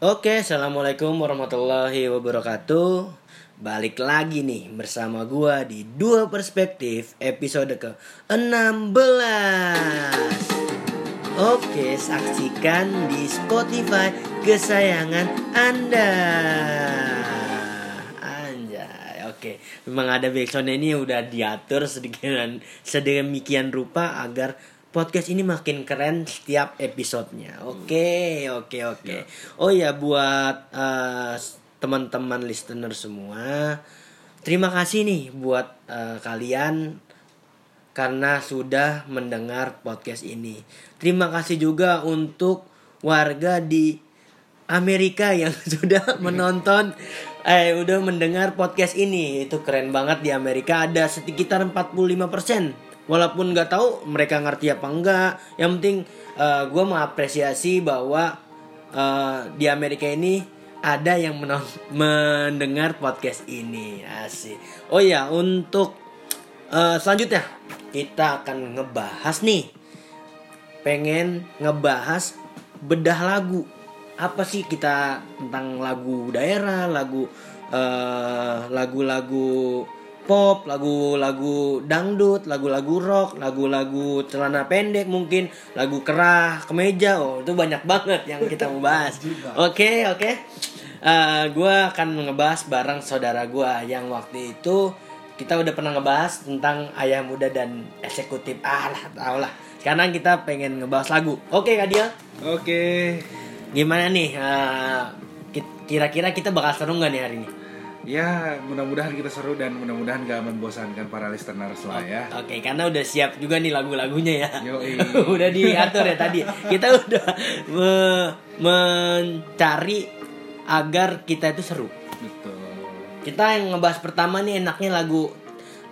Oke, assalamualaikum warahmatullahi wabarakatuh. Balik lagi nih bersama gua di Dua Perspektif episode ke 16. Oke, saksikan di Spotify kesayangan Anda. Anjay, oke. Memang ada backsound ini udah diatur sedemikian sedemikian rupa agar podcast ini makin keren setiap episodenya. Oke, oke, oke. Oh ya buat eh, teman-teman listener semua, terima kasih nih buat eh, kalian karena sudah mendengar podcast ini. Terima kasih juga untuk warga di Amerika yang sudah menonton eh udah mendengar podcast ini. Itu keren banget di Amerika ada sekitar 45%. Walaupun nggak tahu mereka ngerti apa enggak, yang penting gue mengapresiasi bahwa eh, di Amerika ini ada yang mendengar podcast ini. Asik. Oh ya untuk eh, selanjutnya kita akan ngebahas nih. Pengen ngebahas bedah lagu. Apa sih kita tentang lagu daerah lagu eh, lagu-lagu pop lagu-lagu dangdut lagu-lagu rock lagu-lagu celana pendek mungkin lagu kerah kemeja. Oh itu banyak banget yang kita mau bahas. Oke oke. Gue akan ngebahas bareng saudara gue yang waktu itu kita udah pernah ngebahas tentang ayah muda dan eksekutif. Ah lah tau lah. Sekarang kita pengen ngebahas lagu. Oke kak Dia Oke, gimana nih Eh, ki- kira-kira kita bakal seru nggak nih hari ini ya mudah-mudahan kita seru dan mudah-mudahan gak membosankan para listeners lah ya. oke karena udah siap juga nih lagu-lagunya ya Yoi. udah diatur ya tadi kita udah me- mencari agar kita itu seru Betul. kita yang ngebahas pertama nih enaknya lagu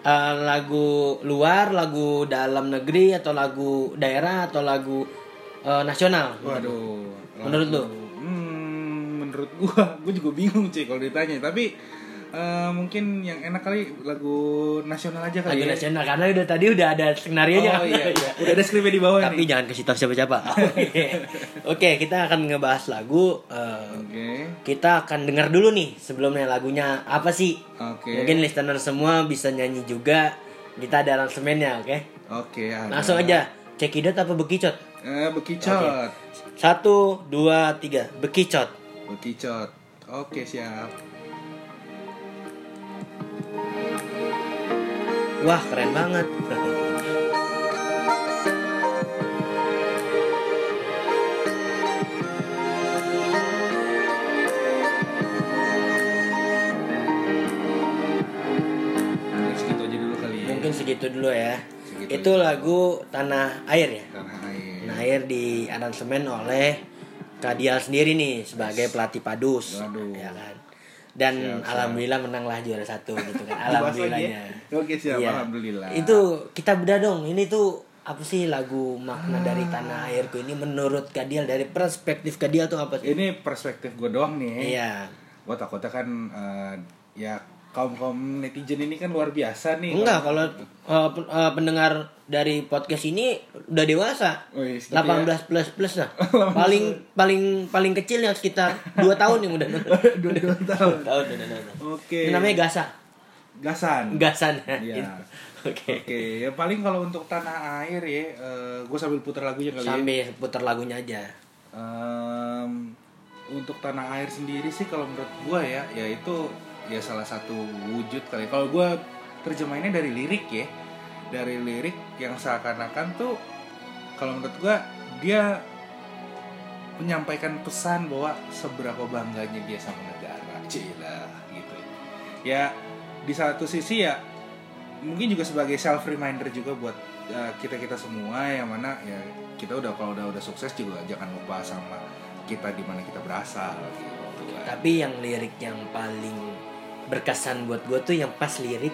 eh, lagu luar, lagu dalam negeri atau lagu daerah atau lagu eh, nasional. Waduh. Menurut lu? Hmm, menurut gua, gua juga bingung cuy kalau ditanya. Tapi eh, mungkin yang enak kali lagu nasional aja kali Lagu ya. nasional karena udah tadi udah ada skenario nya Oh iya, udah ada skripnya di bawah Tapi nih. jangan kasih tahu siapa-siapa. Oke. Oke, kita akan ngebahas lagu eh, Oke. kita akan dengar dulu nih sebelumnya lagunya apa sih? Oke. Mungkin listener semua bisa nyanyi juga. Kita ada aransemennya, oke? Oke, ada. Langsung aja. Cekidot apa bekicot? Eh, bekicot. Satu, dua, tiga. Bekicot. Bekicot. Oke, siap. Wah keren banget. Mungkin segitu aja dulu kali ya. Mungkin segitu dulu ya. Segitu Itu lagu Tanah Air ya. Tanah air. Tanah Air di aransemen oleh Kadial sendiri nih sebagai pelatih padus. Waduh. Ya kan. Dan Siap, siap. alhamdulillah menanglah juara satu gitu kan. Lagi Alhamdulillahnya. ya? Oke, siap. Iya. Alhamdulillah. Itu kita beda dong. Ini tuh apa sih lagu makna dari Ah. tanah airku ini menurut Kadial dari perspektif Kadial tuh apa sih? Ini perspektif gue doang nih. Iya. Gue takutnya kan eh, ya kaum kaum netizen ini kan luar biasa nih. Enggak, kalau uh, pen- uh, pendengar dari podcast ini udah dewasa. Wih, tapi ya. 18 plus plus lah. paling paling paling kecil yang sekitar 2 tahun yang udah dua dua tahun. tahun udah nonton. Oke. Ini namanya Gasa. gasan. Gasan. Iya. Oke. Oke, ya paling kalau untuk tanah air ya, gue sambil putar lagunya kali ya. Sambil putar lagunya aja. Em, untuk tanah air sendiri sih kalau menurut gua ya yaitu ya salah satu wujud kali. Kalau gua terjemahinnya dari lirik ya. Dari lirik yang seakan-akan tuh kalau menurut gua dia menyampaikan pesan bahwa seberapa bangganya dia sama negara cila gitu. Ya di satu sisi ya mungkin juga sebagai self reminder juga buat kita kita semua yang mana ya kita udah kalau udah udah sukses juga jangan lupa sama kita di mana kita berasal gitu. Tapi yang lirik yang paling berkesan buat gue tuh yang pas lirik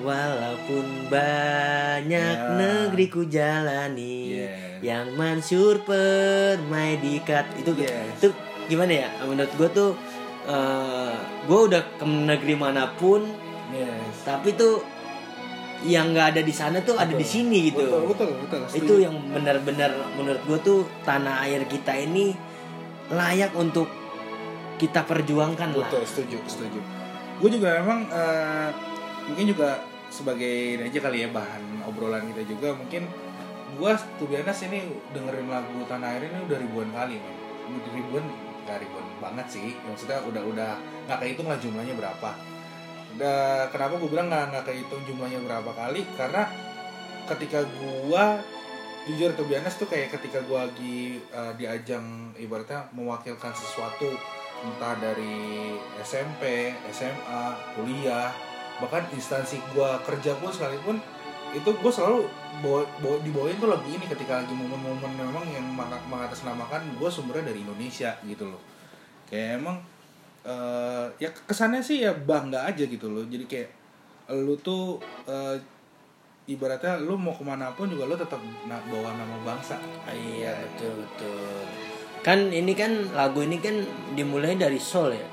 Walaupun banyak Ya. negeri ku jalani Yes. Yang mansur permai dikat Itu Yes. itu gimana ya Menurut gue tuh eh Gue udah ke negeri mana pun Yes. Tapi tuh yang nggak ada di sana tuh ada di sini gitu Betul, betul, betul. itu yang benar-benar menurut gue tuh tanah air kita ini layak untuk kita perjuangkan lah. Betul, setuju, setuju. Gue juga memang eh, mungkin juga sebagai aja kali ya bahan obrolan kita juga mungkin gue tuh ini dengerin lagu Tanah Air ini udah ribuan kali men. Ribuan nggak ribuan banget sih. Maksudnya udah udah nggak kehitung lah jumlahnya berapa. Udah kenapa gue bilang nggak nggak kehitung jumlahnya berapa kali? Karena ketika gue jujur tuh tuh kayak ketika gue lagi eh, di ajang ibaratnya mewakilkan sesuatu entah dari SMP, SMA, kuliah, bahkan instansi gue kerja pun sekalipun itu gue selalu bawa, bawa dibawain tuh lagu ini ketika lagi momen-momen memang yang meng- mengatasnamakan gue sumbernya dari Indonesia gitu loh. Kayak emang eh, ya kesannya sih ya bangga aja gitu loh. Jadi kayak lu tuh eh, ibaratnya lu mau ke mana pun juga lu tetap bawa nama bangsa. Iya betul betul. Kan ini kan lagu ini kan dimulai dari sol ya.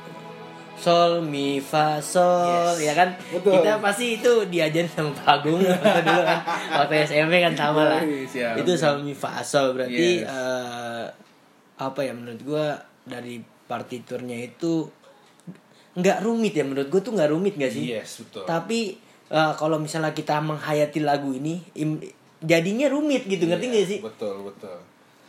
Sol mi fa sol Yes, ya kan. betul. Kita pasti itu diajarin sama Pak Agung dulu kan. Waktu SMP kan sama lah. Siap. Itu sol mi fa sol berarti Yes. eh, apa ya menurut gua dari partiturnya itu nggak rumit ya menurut gua tuh nggak rumit nggak sih? yes betul Tapi eh, kalau misalnya kita menghayati lagu ini im- jadinya rumit gitu ngerti Iya, nggak sih? Betul, betul.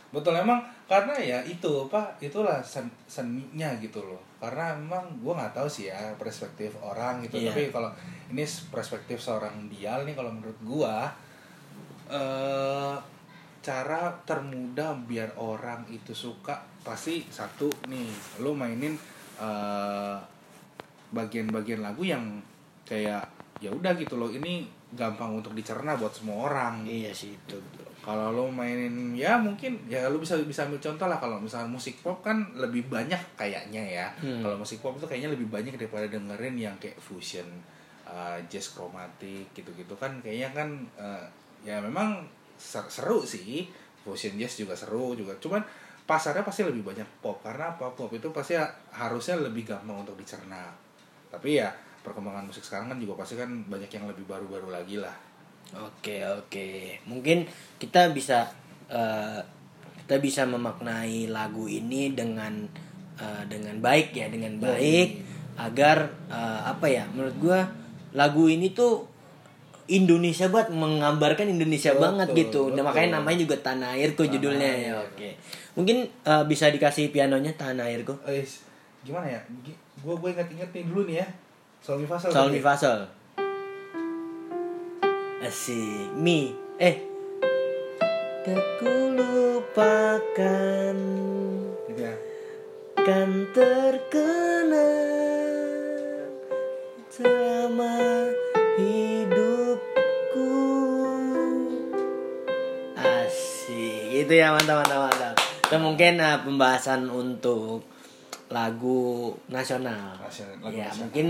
Betul emang karena ya itu apa itulah sen- seninya gitu loh. Karena emang gue nggak tahu sih ya perspektif orang gitu. Iya. Tapi kalau ini perspektif seorang Dial nih kalau menurut gua eh cara termudah biar orang itu suka pasti satu nih lu mainin eh, bagian-bagian lagu yang kayak ya udah gitu loh ini gampang untuk dicerna buat semua orang Iya sih itu. Kalau lo mainin ya mungkin ya lo bisa bisa ambil contoh lah kalau misalnya musik pop kan lebih banyak kayaknya ya. Hmm. kalau musik pop itu kayaknya lebih banyak daripada dengerin yang kayak fusion uh, jazz kromatik gitu-gitu kan. Kayaknya kan uh, ya memang ser- seru sih. Fusion jazz juga seru juga. Cuman pasarnya pasti lebih banyak pop. Karena apa? Pop itu pasti harusnya lebih gampang untuk dicerna. Tapi ya perkembangan musik sekarang kan juga pasti kan banyak yang lebih baru-baru lagi lah Oke oke, mungkin kita bisa eh, kita bisa memaknai lagu ini dengan eh, dengan baik ya, dengan baik agar eh, apa ya? Menurut gua lagu ini tuh Indonesia banget menggambarkan Indonesia Betul, banget gitu. Nah, betul. makanya namanya juga Tanah Airku Tanah judulnya ya. Air. Oke. Mungkin eh, bisa dikasih pianonya Tanah Airku. Eh, gimana ya? Gue gue inget-inget nih dulu nih ya. Sol mi sol. Asik. Mi. Eh. Tak ku lupakan Gitu ya. kan terkenal selama hidupku. Asik. Itu ya mantap mantap mantap. Itu mungkin eh, pembahasan untuk lagu nasional. Nasional, lagu ya, nasional. mungkin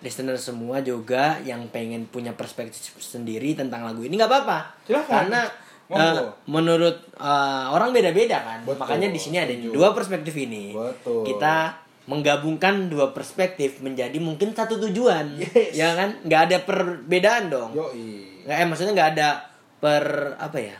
listener semua juga yang pengen punya perspektif sendiri tentang lagu ini nggak apa-apa. Karena Monggo. eh, menurut eh, orang beda-beda kan. Betul, Makanya di sini ada setuju. dua perspektif ini. Betul. Kita menggabungkan dua perspektif menjadi mungkin satu tujuan. Yes. Ya kan? nggak ada perbedaan dong. Yoi. Nggak, eh maksudnya nggak ada per apa ya?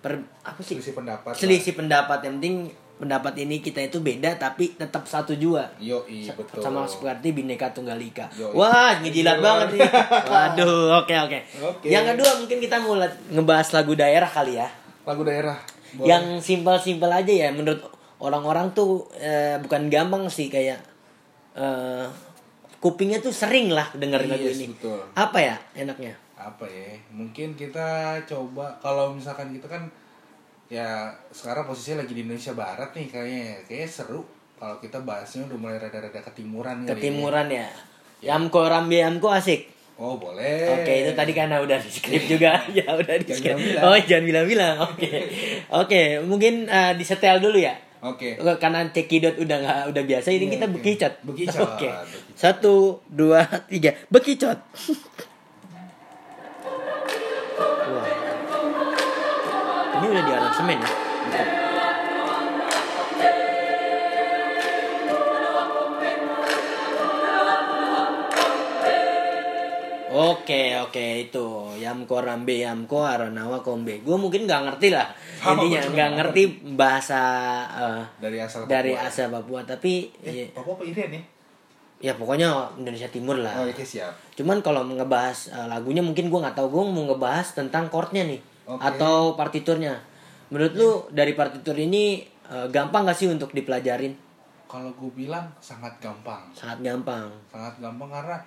Per apa sih? Selisih pendapat. lah. Selisih pendapat. Yang penting pendapat ini kita itu beda tapi tetap satu jua. Yoi, Sa- betul. Sama seperti Bhinneka Tunggal Ika. Yoi. Wah, ngejilat banget nih. Waduh, oke oke. Oke. Yang kedua mungkin kita mau la- ngebahas lagu daerah kali ya. Lagu daerah. Boleh. Yang simpel-simpel aja ya menurut orang-orang tuh eh, bukan gampang sih kayak eh, kupingnya tuh sering lah denger lagu Yes, ini. betul. Apa ya enaknya? apa ya? Mungkin kita coba kalau misalkan kita kan ya sekarang posisinya lagi di Indonesia Barat nih kayaknya. Kayaknya seru kalau kita bahasnya udah mulai rada-rada ketimuran ya. Ketimuran ya. Yamko Rambi Yamko asik. Oh, boleh. Oke, itu tadi karena udah di skrip juga. ya, udah di skrip. Oh, jangan bilang-bilang. Oke. Oke, mungkin eh, disetel dulu ya. Oke. Karena cekidot udah nggak udah biasa, ini Iya, kita oke. bekicot. Bekicot, Oke. bekicot. Satu, dua, tiga. Bekicot. Ini udah di aransemen ya. Bentar. Oke oke itu Yamko Rambe Yamko Aronawa Kombe. Gue mungkin nggak ngerti lah. Intinya nggak nggak ngerti bahasa eh, dari asal dari Papua. asal Papua tapi Eh, ya, Papua apa Irian ya? ya pokoknya Indonesia Timur lah. Oh, oke siap. Cuman kalau ngebahas eh, lagunya mungkin gue nggak tahu gue mau ngebahas tentang chordnya nih Oke. atau partiturnya. Menurut lu dari partitur ini eh, gampang gak sih untuk dipelajarin? Kalau gue bilang sangat gampang. Sangat gampang. sangat gampang karena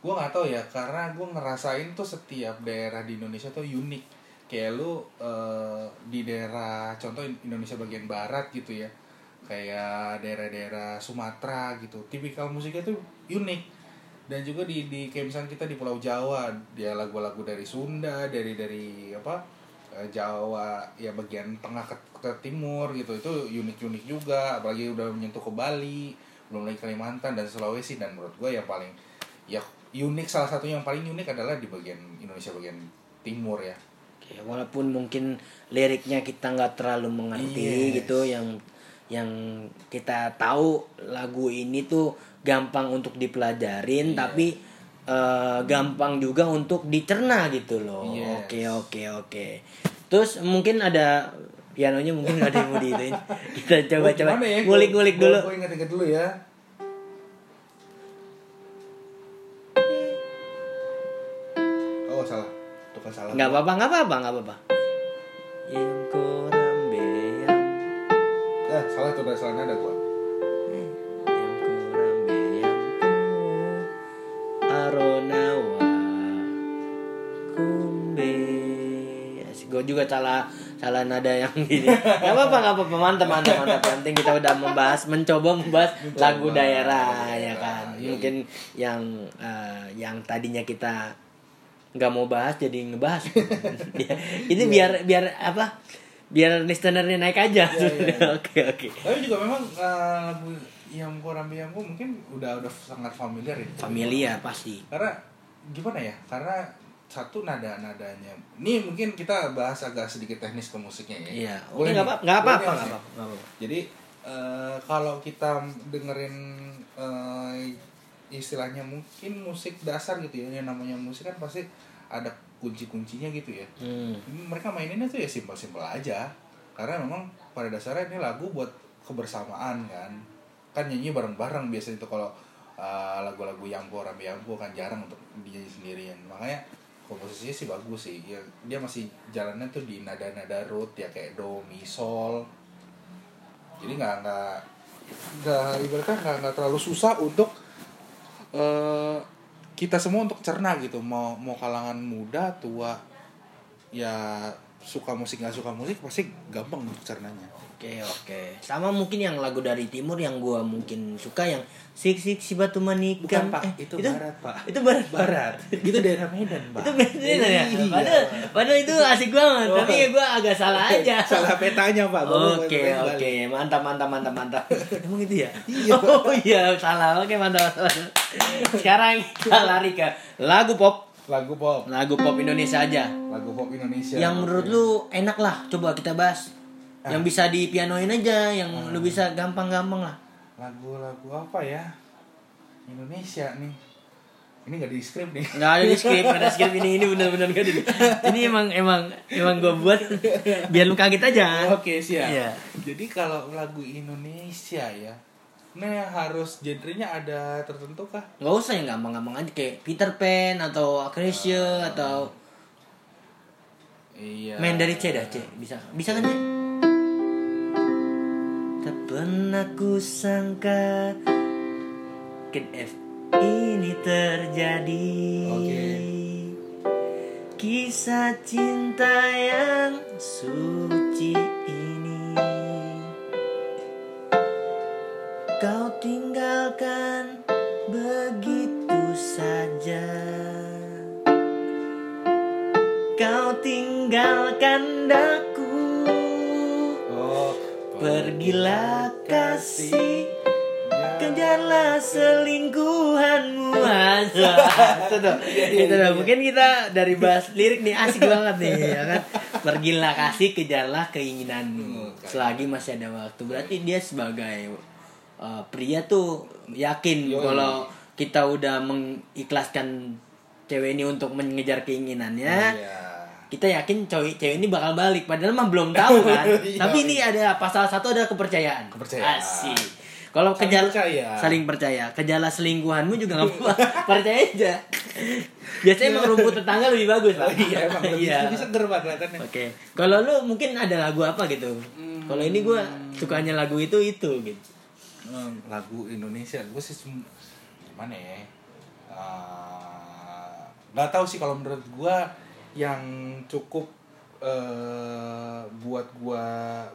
gue nggak tahu ya karena gue ngerasain tuh setiap daerah di Indonesia tuh unik kayak lu eh, di daerah contoh Indonesia bagian barat gitu ya kayak daerah-daerah Sumatera gitu tipikal musiknya tuh unik dan juga di di kayak misalnya kita di Pulau Jawa dia lagu-lagu dari Sunda dari dari apa Jawa ya bagian tengah ke, ke timur gitu itu unik-unik juga apalagi udah menyentuh ke Bali belum lagi Kalimantan dan Sulawesi dan menurut gue yang paling ya unik salah satu yang paling unik adalah di bagian Indonesia bagian timur ya Oke, walaupun mungkin liriknya kita nggak terlalu mengerti Yes. gitu yang yang kita tahu lagu ini tuh gampang untuk dipelajarin Yes. tapi eh, gampang juga untuk dicerna gitu loh. Yes. Oke oke oke. Terus mungkin ada pianonya mungkin nggak ada yang mau diituin. Kita coba Oh, coba ya? ngulik-ngulik dulu. gua ingat-ingat dulu ya oh salah tukar salah Nggak apa-apa nggak apa-apa nggak apa-apa. Yang korambe yang eh salah tuh salah nada gua gue juga salah salah nada yang gini. Nggak apa apa nggak apa apa mantap mantap mantap. Yang penting kita udah membahas mencoba membahas Mencoba. lagu daerah ya kan. Iya, iya. mungkin yang eh, yang tadinya kita nggak mau bahas jadi ngebahas. Ya, ini biar biar apa biar listenernya naik aja. Iya, iya, iya. oke oke. Tapi juga memang eh, lagu yang Korambi Yamku mungkin udah udah sangat familiar ya. Familiar pasti. Karena gimana ya? Karena satu nada nadanya ini mungkin kita bahas agak sedikit teknis ke musiknya ya. Iya Boleh nggak apa nggak apa apa apa nggak apa jadi eh, kalau kita dengerin eh, istilahnya mungkin musik dasar gitu ya yang namanya musik kan pasti ada kunci-kuncinya gitu ya. Hmm. Ini mereka maininnya tuh ya simpel-simpel aja. Karena memang pada dasarnya ini lagu buat kebersamaan kan. Kan nyanyi bareng-bareng biasanya itu kalau uh, lagu-lagu Yampo Rambi Yampo kan jarang untuk dia sendirian. Makanya komposisinya sih bagus sih. Ya, dia masih jalannya tuh di nada-nada root ya kayak do mi sol. Jadi nggak nggak nggak ibaratnya nggak nggak terlalu susah untuk eh kita semua untuk cerna gitu. Mau mau kalangan muda tua ya suka musik nggak suka musik pasti gampang untuk cernanya Oke oke. Sama mungkin yang lagu dari timur yang gua mungkin suka yang Sik Sik si Batu Manikam. Eh, itu, barat pak Itu barat. barat itu daerah Medan pak Itu beda ya. Iya. Padahal, padahal itu asik banget. Oh. Tapi ya gua agak salah aja. salah petanya pak Oke balik. oke mantap mantap mantap mantap. Emang itu ya? Iya. Oh iya salah. Oke mantap. mantap. Sekarang kita lari ke lagu pop. lagu pop Lagu pop Indonesia aja. lagu pop Indonesia Yang menurut lu enak lah. Coba kita bahas. Ah. Yang bisa dipianoin aja, yang lu bisa gampang-gampang lah. lagu-lagu apa ya Indonesia nih ini nggak di script nih nggak ada di nggak ada skrip ini ini benar-benar nggak ada ini emang emang emang gue buat biar lu kaget aja oke siap Iya. jadi kalau lagu Indonesia ya Nah harus genrenya ada tertentu kah? nggak usah yang gampang-gampang aja kayak Peter Pan atau Acresia atau Iya. main dari C dah C bisa bisa kan C tak pernah ku sangka kan F ini terjadi. Kisah cinta yang suci ini. Kau tinggalkan begitu saja. Kau tinggalkan. Pergilah kasih. Kejarlah selingkuhanmu. Masa Itu tuh Iya, Itu tuh. Mungkin kita dari bahas lirik nih Asik banget nih ya kan? Pergilah kasih Kejarlah keinginanmu. Selagi masih ada waktu. Berarti dia sebagai uh, Pria tuh Yakin. Kalau kita udah mengikhlaskan cewek ini untuk mengejar keinginannya. Iya. Kita yakin cewek cewek ini bakal balik padahal mah belum tahu kan. Iya. tapi ini ada pasal satu ada kepercayaan. Kepercayaan. asik. Kalau kejala percaya. saling percaya. Kejala selingkuhanmu juga nggak apa percaya aja. Biasanya emang rumput tetangga lebih bagus Oh, Pak. iya emang lebih, Iya. lebih seger Pak kelihatannya. oke. Kalau lu mungkin ada lagu apa gitu? Kalau ini gua sukanya lagu itu itu gitu. Hmm, lagu Indonesia. Gue sih gimana ya? Ah, nggak tahu sih kalau menurut gue yang cukup eh buat gue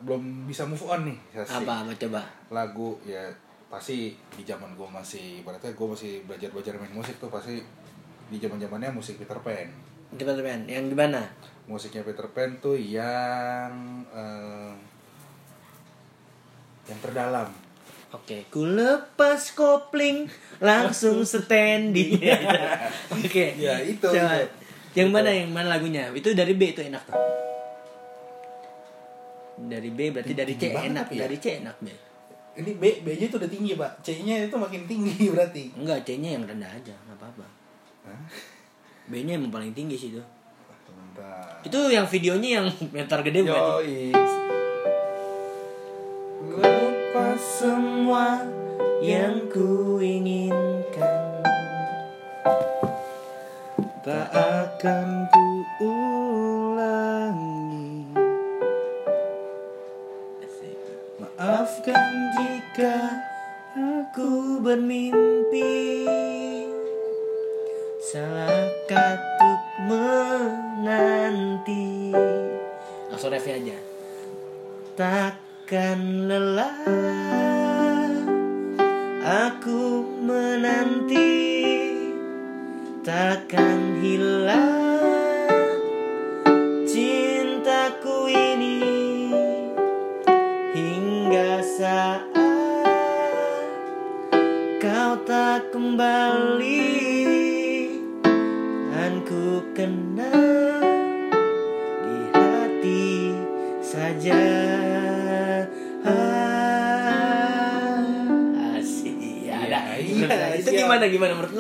belum bisa move on nih Sasi. apa apa coba lagu ya pasti di zaman gue masih berarti gue masih belajar belajar main musik tuh pasti di zaman zamannya musik Peter Pan coba teman yang gimana musiknya Peter Pan tuh yang eh, yang terdalam Oke, ku lepas kopling langsung standing. Oke. Ya, itu, Coba. itu. Yang mana yang mana lagunya? Itu dari B itu enak tuh. Dari B berarti dari C banget enak, ya? dari C enak B. ini B B nya itu udah tinggi pak C nya itu makin tinggi berarti Enggak, C-nya yang rendah aja, enggak apa-apa. Hah? B-nya emang paling tinggi sih itu. Bentar. Itu yang videonya yang meter gede bukan? Yoi. Lepas semua yang ku inginkan. tak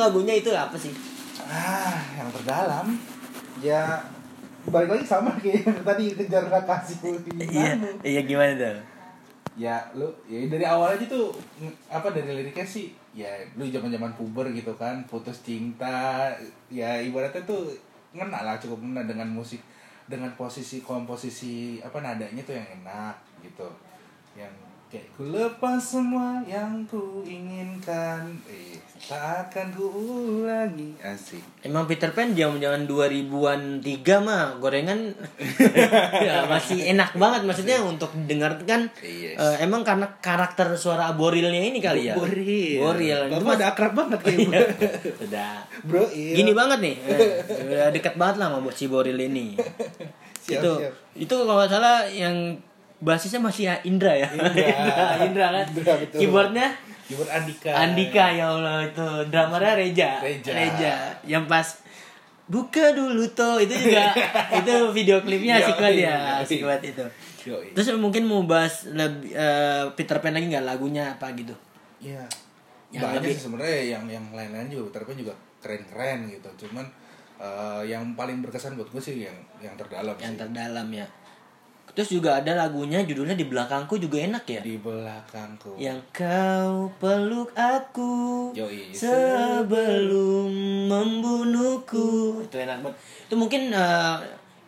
lagunya itu apa sih? Ah, yang terdalam. Ya Balik lagi sama kayak tadi kejar kasih iya iya gimana tuh? Ya lu ya dari awal aja tuh apa dari liriknya sih ya lu zaman zaman puber gitu kan putus cinta ya ibaratnya tuh ngena lah cukup ngena dengan musik dengan posisi komposisi apa nadanya tuh yang enak gitu. Yang kayak ku lepas semua yang ku inginkan. Eh tak akan ku ulangi asik Emang Peter Pan zaman-zaman 2000-an 3 mah gorengan ya, masih enak banget maksudnya untuk dengarkan Yes. eh, emang karena karakter suara borilnya ini kali ya. Boril Boril. Bapak Cuma- ada akrab banget kayak Iya. gue Udah. bro iya Gini banget nih. Eh, udah deket banget lah sama si Boril ini. Siap, itu siap. itu kalau nggak salah yang basisnya masih ya Indra ya. Indra. Indra kan. Indra, betul. Keyboardnya Keyboard Andika Andika ya Allah itu drummernya Reja. Reja. Yang pas buka dulu toh itu juga itu video klipnya asik banget ya asik banget itu. Yoi. Terus mungkin mau bahas lebih eh, Peter Pan lagi nggak lagunya apa gitu? Iya. Yang Banyak lebih- sih sebenarnya yang yang lain-lain juga Peter Pan juga keren-keren gitu. Cuman eh, yang paling berkesan buat gue sih yang yang terdalam Yang sih. terdalam ya. Terus juga ada lagunya judulnya di belakangku juga enak ya. di belakangku. Yang kau peluk aku Yoi. sebelum membunuhku. Itu enak banget. Itu mungkin eh,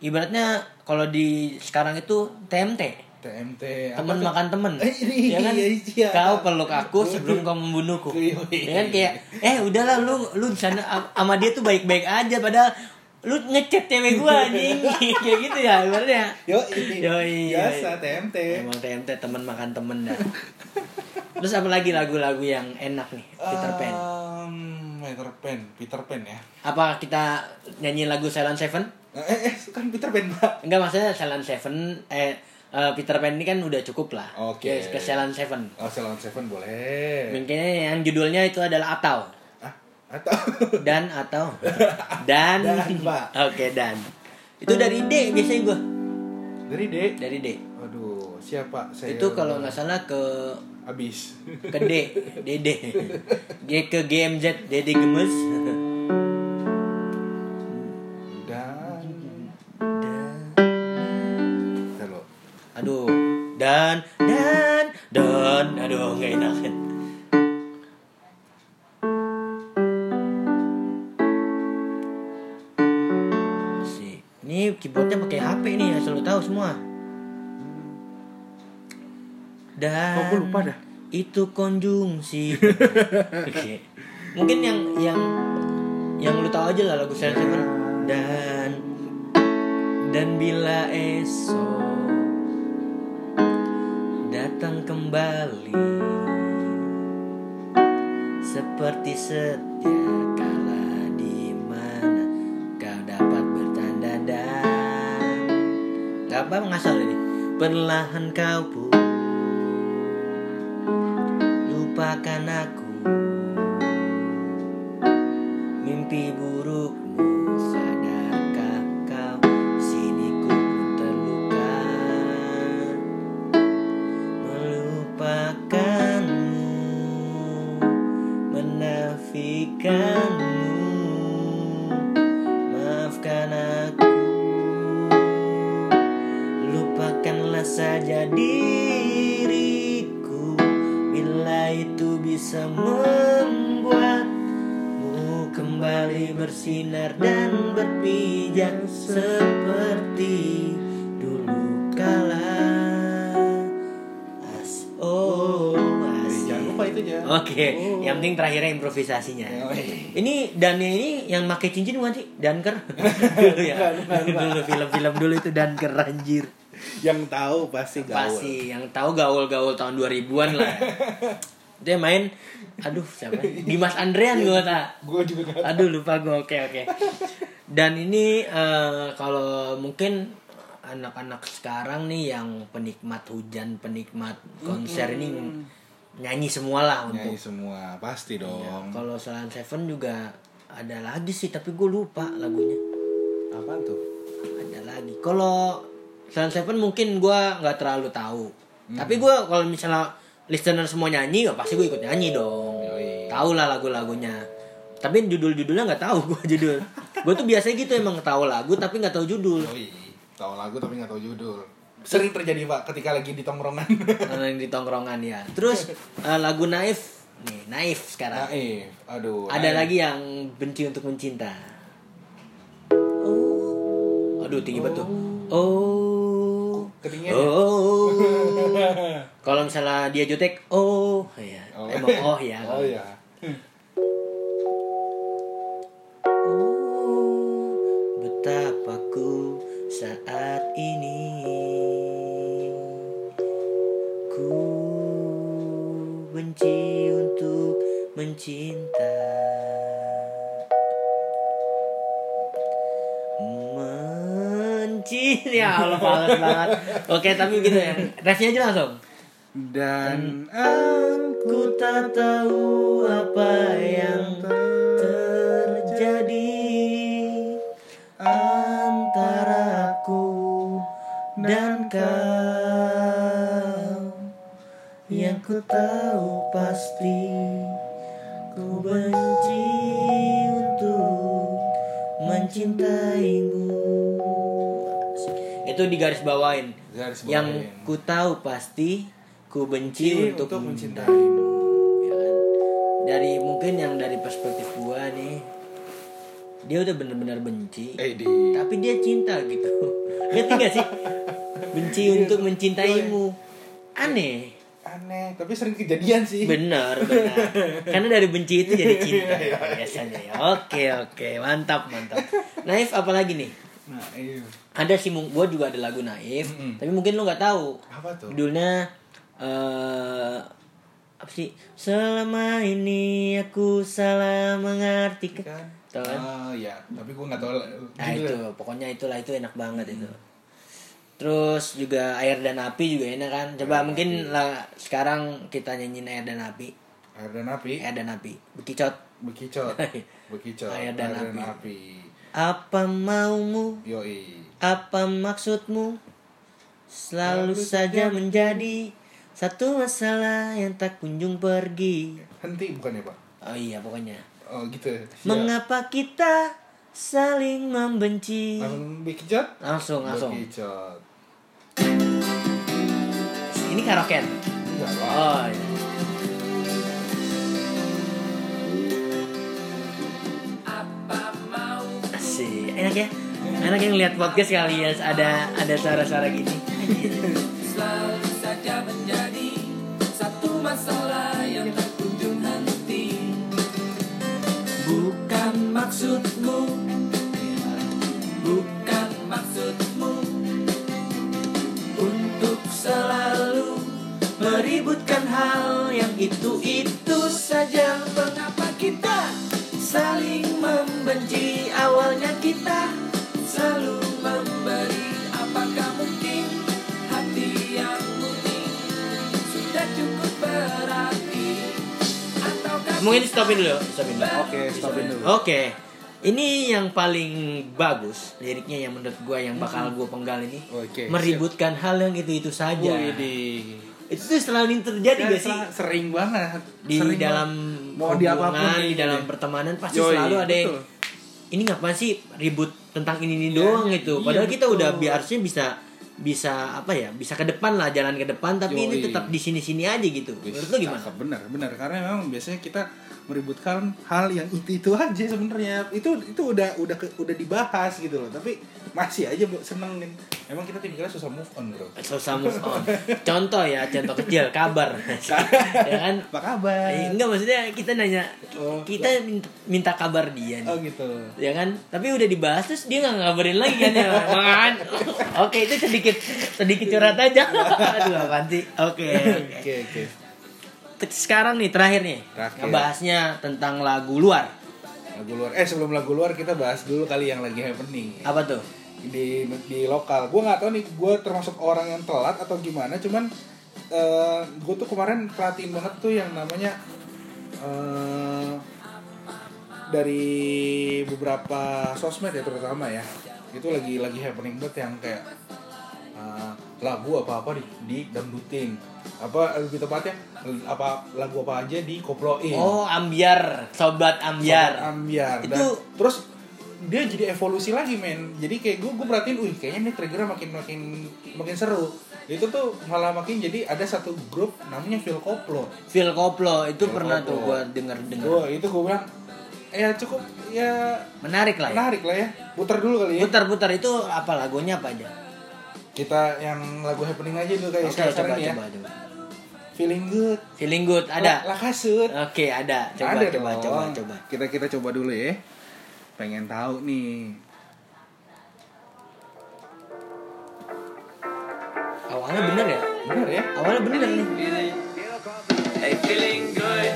ibaratnya kalau di sekarang itu TMT. TMT tuh? makan temen ini, ya kan iya, iya. kau peluk aku sebelum kau membunuhku ya kan kayak eh udahlah lu lu di sana am- sama dia tuh baik-baik aja padahal lu ngechat cewek gua anjing kayak gitu ya ibaratnya Yo, Yoi, biasa. TMT. Emang TMT teman makan temen dah. Terus apa lagi lagu-lagu yang enak nih Peter Pan? Um, Peter Pan, Peter Pan ya. Apa kita nyanyi lagu Silent Seven? Eh, eh, kan Peter Pan, Pak. Enggak maksudnya Silent Seven eh eh, Peter Pan ini kan udah cukup lah. Oke. Ke, ke Silent Seven. Oh, Silent Seven boleh. Mungkin yang judulnya itu adalah atau atau dan atau dan, Dan, Pak. Oke dan. Itu dari D biasanya gua. dari D. Dari D. Aduh, siapa? Saya Itu kalau nggak salah ke habis. ke D, DD. G ke GMZ, DD gemes. tahu semua. Dan gua lupa dah? itu konjungsi. Oke. Mungkin yang yang yang lu tahu aja lah lagu Sailor Seven dan dan bila esok datang kembali seperti setia apa ngasal ini? Perlahan kau pun lupakan aku Terakhirnya improvisasinya. Oh, iya. Ini dan ini yang pakai cincin bukan sih? Danker. dulu ya. dulu film-film dulu itu Danker anjir. yang tahu pasti gaul Pasti yang tahu gaul-gaul tahun 2000-an lah. Dia main aduh siapa? Dimas Andrean gue tak. gue juga gak Aduh lupa gue. Oke oke. Dan ini eh, kalau mungkin anak-anak sekarang nih yang penikmat hujan, penikmat konser ini nyanyi semua lah untuk nyanyi semua pasti dong Iya, kalau Selain Seven juga ada lagi sih, tapi gue lupa lagunya. apaan tuh Ada lagi. Kalau Selain Seven mungkin gue nggak terlalu tahu. Tapi gue kalau misalnya listener semua nyanyi, ya pasti gue ikut nyanyi dong. Yoi. Tahu lah lagu-lagunya. Tapi judul-judulnya nggak tahu gue judul. gue tuh biasanya gitu emang tahu lagu tapi nggak tahu judul. Yoi, tahu lagu tapi nggak tahu judul sering terjadi pak ketika lagi di tongkrongan Yang di tongkrongan ya. Terus eh, lagu Naif nih, Naif sekarang. naif aduh Ada naif. lagi yang benci untuk mencinta. Oh. Aduh tinggi banget tuh. Oh. Ketinggian ya? Oh. Kalau misalnya dia jutek, oh ya. Oh. Emang oh ya. oh ya Oh, betapa mencinta mencinta ya Allah. Males banget. Oke tapi gitu ya. Refnya aja langsung. Dan Ku tak tahu apa yang terjadi antara aku dan kau. Yang ku tahu pasti ku benci untuk mencintaimu. Itu digaris bawain garis yang bawain. ku tahu pasti ku benci Benci untuk, untuk mencintaimu. mencintaimu. ya kan? dari mungkin yang dari perspektif gua nih dia udah bener-bener benci eh di tapi dia cinta gitu. Ngerti gak sih? Benci untuk mencintaimu. Aneh aneh tapi sering kejadian sih. Benar benar. Karena dari benci itu jadi cinta Iya, biasanya ya. Oke oke. Mantap mantap. Naif apalagi nih? Nah iya. Ada sih gue juga ada lagu naif Mm-mm. tapi mungkin lo nggak tahu. Apa tuh? Judulnya eh apa sih? Selama ini aku salah mengartikan kan? Kan? oh ya tapi gue nggak tahu nah itu. Pokoknya itulah itu enak banget itu terus juga air dan api juga enak kan. Coba mungkin lah sekarang kita nyanyiin air dan api. Air dan api? Air dan api. Bekicot. Bekicot. Bekicot. Air dan api. api. Apa maumu? Yoi. Apa maksudmu? Selalu saja menjadi satu masalah yang tak kunjung pergi. Henti bukan ya pak? Oh iya pokoknya. Oh gitu. Siap. Mengapa kita saling membenci? langsung bekicot? Langsung, langsung. bekicot Ini karaokean. enggak pak Oh iya. Asik, enak ya? Enak yang lihat podcast kali ya ada ada suara-suara gini. selalu saja menjadi satu masalah yang tak kunjung henti Bukan maksudmu itu-itu saja Mengapa kita saling membenci Awalnya kita selalu memberi Apakah mungkin hati yang murni Sudah cukup berarti Ataukah Mungkin stopin dulu, stopin dulu. Oke, stopin dulu. Oke. Ini yang paling bagus liriknya yang menurut gua yang bakal gua penggal ini. Oke, Meributkan hal yang itu-itu saja. Widih. Itu tuh selalu terjadi Ya, gak sih? sering banget Di Sering dalam banget. mau di apa pun di gitu dalam deh. pertemanan pasti Yoi, selalu ada yang betul. ini ngapain sih ribut tentang ini ini Iya, doang gitu. iya, Padahal kita betul. udah biasanya bisa bisa apa ya bisa ke depan lah jalan ke depan tapi ini Yoi. tetap di sini sini aja gitu menurut lu gimana benar benar karena memang biasanya kita meributkan hal yang itu itu aja sebenarnya. Itu itu udah udah udah dibahas gitu loh. Tapi masih aja bu senengin emang kita tipikalnya susah move on bro. Susah move on. Contoh ya contoh kecil kabar. Ya kan? Apa kabar? Eh, enggak maksudnya kita nanya Oh, kita minta, minta kabar dia nih. Oh gitu. Ya kan? Tapi udah dibahas terus dia nggak ngabarin lagi kan ya? Makan. oke itu sedikit sedikit curhat aja. Aduh apaan sih? Oke. oke oke sekarang nih terakhir nih. Terakhir. ngebahasnya tentang lagu luar. Lagu luar. Eh sebelum lagu luar kita bahas dulu kali yang lagi happening. Apa tuh? Di di lokal. Gue nggak tahu nih gue termasuk orang yang telat atau gimana cuman eh gue tuh kemarin perhatiin banget tuh yang namanya eh dari beberapa sosmed ya terutama ya. Itu lagi lagi happening banget yang kayak eh, lagu apa apa di, di dangdutin apa lebih tepatnya apa lagu apa aja di koploin oh ambiar. Sobat ambiar. Sobat ambiar. Dan Itu- terus dia jadi evolusi lagi men. Jadi kayak gue gue perhatiin wih kayaknya nih triggernya makin makin makin seru. Itu tuh malah makin jadi ada satu grup namanya Phil Koplo. Phil Koplo itu Phil pernah Koplo. tuh gua denger denger gue itu gue bilang ya cukup ya. Menarik lah ya. Menarik lah ya. Putar dulu kali ya. Putar-putar itu apa lagunya apa aja? Kita yang lagu happening aja dulu kayak Oke, sekarang coba, ini ya. coba, coba. Feeling good Feeling good ada. lah kasut Oke, ada. Coba ada coba dong. coba coba. kita kita coba dulu ya pengen tahu nih Awalnya bener ya? bener ya Awalnya bener nih. Hey, feeling good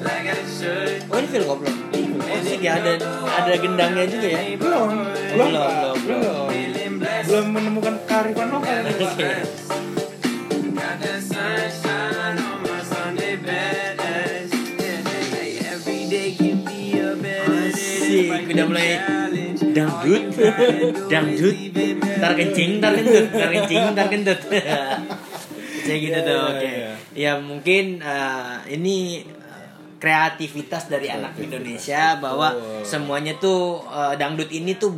Like I should Oh ini Koplo. Oh sih ya ada ada gendangnya juga ya. belum belum, belum, belum. Feeling blessed belum menemukan kearifan lokal udah mulai dangdut, dangdut, tar kencing, tar kentut, tar kencing, tar kentut. Kayak gitu tuh, iya, oke. iya. Ya mungkin eh, ini eh, kreativitas dari anak Indonesia bahwa semuanya tuh eh, dangdut ini tuh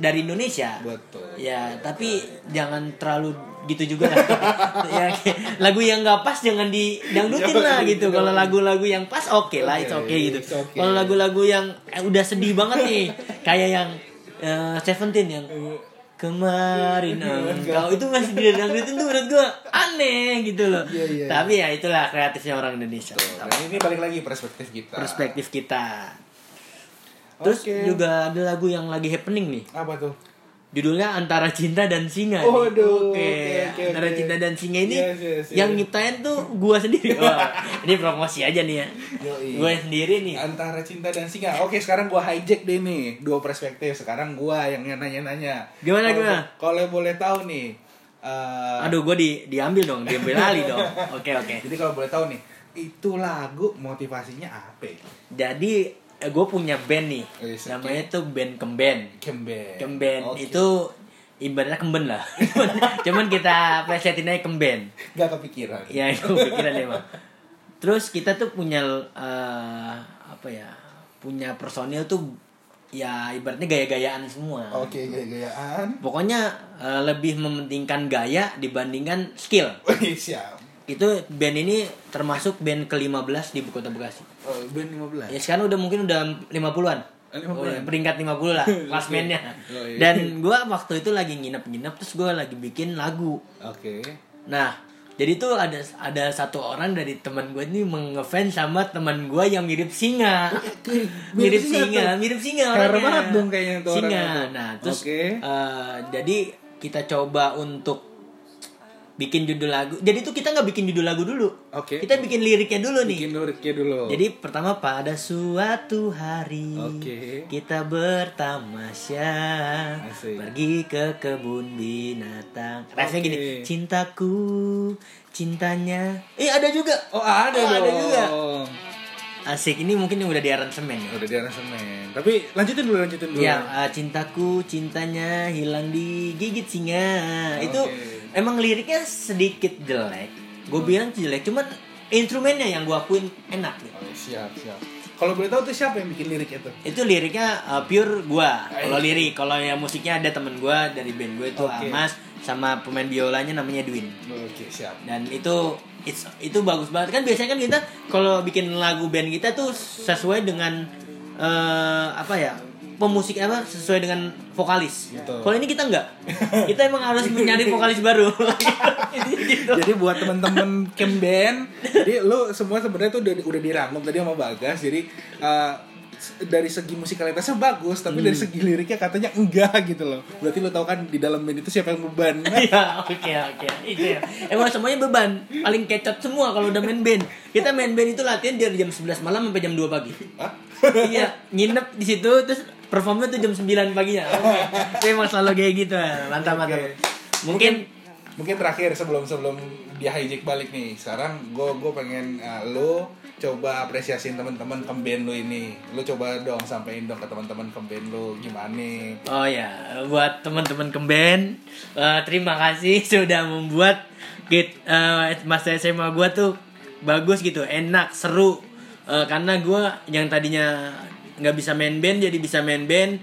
dari Indonesia. betul Ya, tapi jangan terlalu gitu juga lah. ya, lagu yang nggak pas jangan didangdutin Jangan lah gitu. Kalau lagu-lagu yang pas oke lah, it's Oke, okay gitu. it's okay. Kalau lagu-lagu yang eh, udah sedih banget nih, kayak yang eh, Seventeen yang kemarin engkau itu masih didangdutin tuh menurut gua aneh gitu loh. Iya, iya. Tapi ya itulah kreatifnya orang Indonesia. Nah, ini balik lagi perspektif kita Perspektif kita. Terus Oke. juga ada lagu yang lagi happening nih. apa tuh Judulnya Antara Cinta dan Singa. nih. Waduh, Oke. oke, oke, Antara oke. Cinta dan Singa ini Yes, yes, yang yes. nyiptain tuh gua sendiri. Wah, ini promosi aja nih ya. Yoi. Gue sendiri nih. antara cinta dan singa oke sekarang gua hijack deh nih dua perspektif sekarang gua yang nanya-nanya Gimana, Kalau- gimana? kalau boleh tahu nih eh, Aduh, gue di diambil dong, diambil alih dong. Oke, oke. jadi kalau boleh tahu nih itu lagu motivasinya apa Jadi gue punya band nih. Wis, oke. Namanya tuh band Kemben. Kemben Kemben Oke. itu ibaratnya kemben lah. cuman, kita plesetin aja kemben. nggak kepikiran ya itu pikiran emang terus kita tuh punya eh, apa ya punya personil tuh ya ibaratnya gaya-gayaan semua oke gaya-gayaan pokoknya eh, lebih mementingkan gaya dibandingkan skill siap itu band ini termasuk band ke-15 di Kota Bekasi oh, band 15 ya sekarang udah mungkin udah 50-an 50. Oh, ya, peringkat 50 lah klasmennya. Oh, iya. Dan gua waktu itu lagi nginep-nginep terus gua lagi bikin lagu. Oke. Nah, jadi tuh ada ada satu orang dari teman gue ini mengefans sama teman gue yang mirip singa. mirip singa, tuh. mirip singa. Orangnya. banget dong kayaknya tuh Singa. tuh. Nah, terus Oke. eh, jadi kita coba untuk bikin judul lagu. Jadi tuh kita nggak bikin judul lagu dulu. Oke. Kita bikin liriknya dulu nih. Bikin liriknya dulu. Jadi pertama pada suatu hari Oke. kita bertamasya Asik. pergi ke kebun binatang. Rasanya Oke. gini, cintaku, cintanya. Eh ada juga. Oh ada Oh, dong. ada juga. Asik ini mungkin yang udah di aransemen ya. Udah di aransemen. Tapi lanjutin dulu, lanjutin dulu. Ya, eh, cintaku, cintanya hilang digigit singa. Itu Oke. Emang liriknya sedikit jelek. Gue bilang jelek, cuman instrumennya yang gue akuin enak gitu. Oh, siap, siap. Kalau boleh tahu tuh siapa yang bikin lirik itu? itu liriknya uh, pure gua kalau lirik kalau yang musiknya ada temen gua dari band gue itu Oke. Amas sama pemain biolanya namanya Edwin Oke, siap. dan itu it's- itu bagus banget kan biasanya kan kita kalau bikin lagu band kita tuh sesuai dengan eh, apa ya pemusik apa sesuai dengan vokalis Betul. kalau ini kita enggak kita emang harus mencari vokalis baru gitu. Jadi buat teman-teman camp band, jadi lu semua sebenarnya tuh udah udah dirangkum tadi sama Bagas. Jadi uh, dari segi musikalitasnya bagus, tapi dari segi liriknya katanya enggak gitu loh. Berarti lu tahu kan di dalam band itu siapa yang beban. Iya, oke oke. Itu ya. Emang semuanya beban. Paling kecot semua kalau udah main band. Kita main band itu latihan dari jam 11 malam sampai jam 2 pagi. Hah? iya, nginep di situ terus performnya tuh jam 9 paginya. Oke. Itu emang selalu kayak gitu. Mantap, mantap. Oke. Mungkin mungkin terakhir sebelum sebelum dia hijack balik nih. Sekarang gue gue pengen uh, lu coba apresiasiin teman-teman kemben lu ini. Lu coba dong sampein dong ke teman-teman kemben lu gimana. Oh ya, buat teman-teman kemben, eh, terima kasih sudah membuat git eh, masa SMA gua tuh bagus gitu, enak, seru. Eh, karena gua yang tadinya nggak bisa main band jadi bisa main band.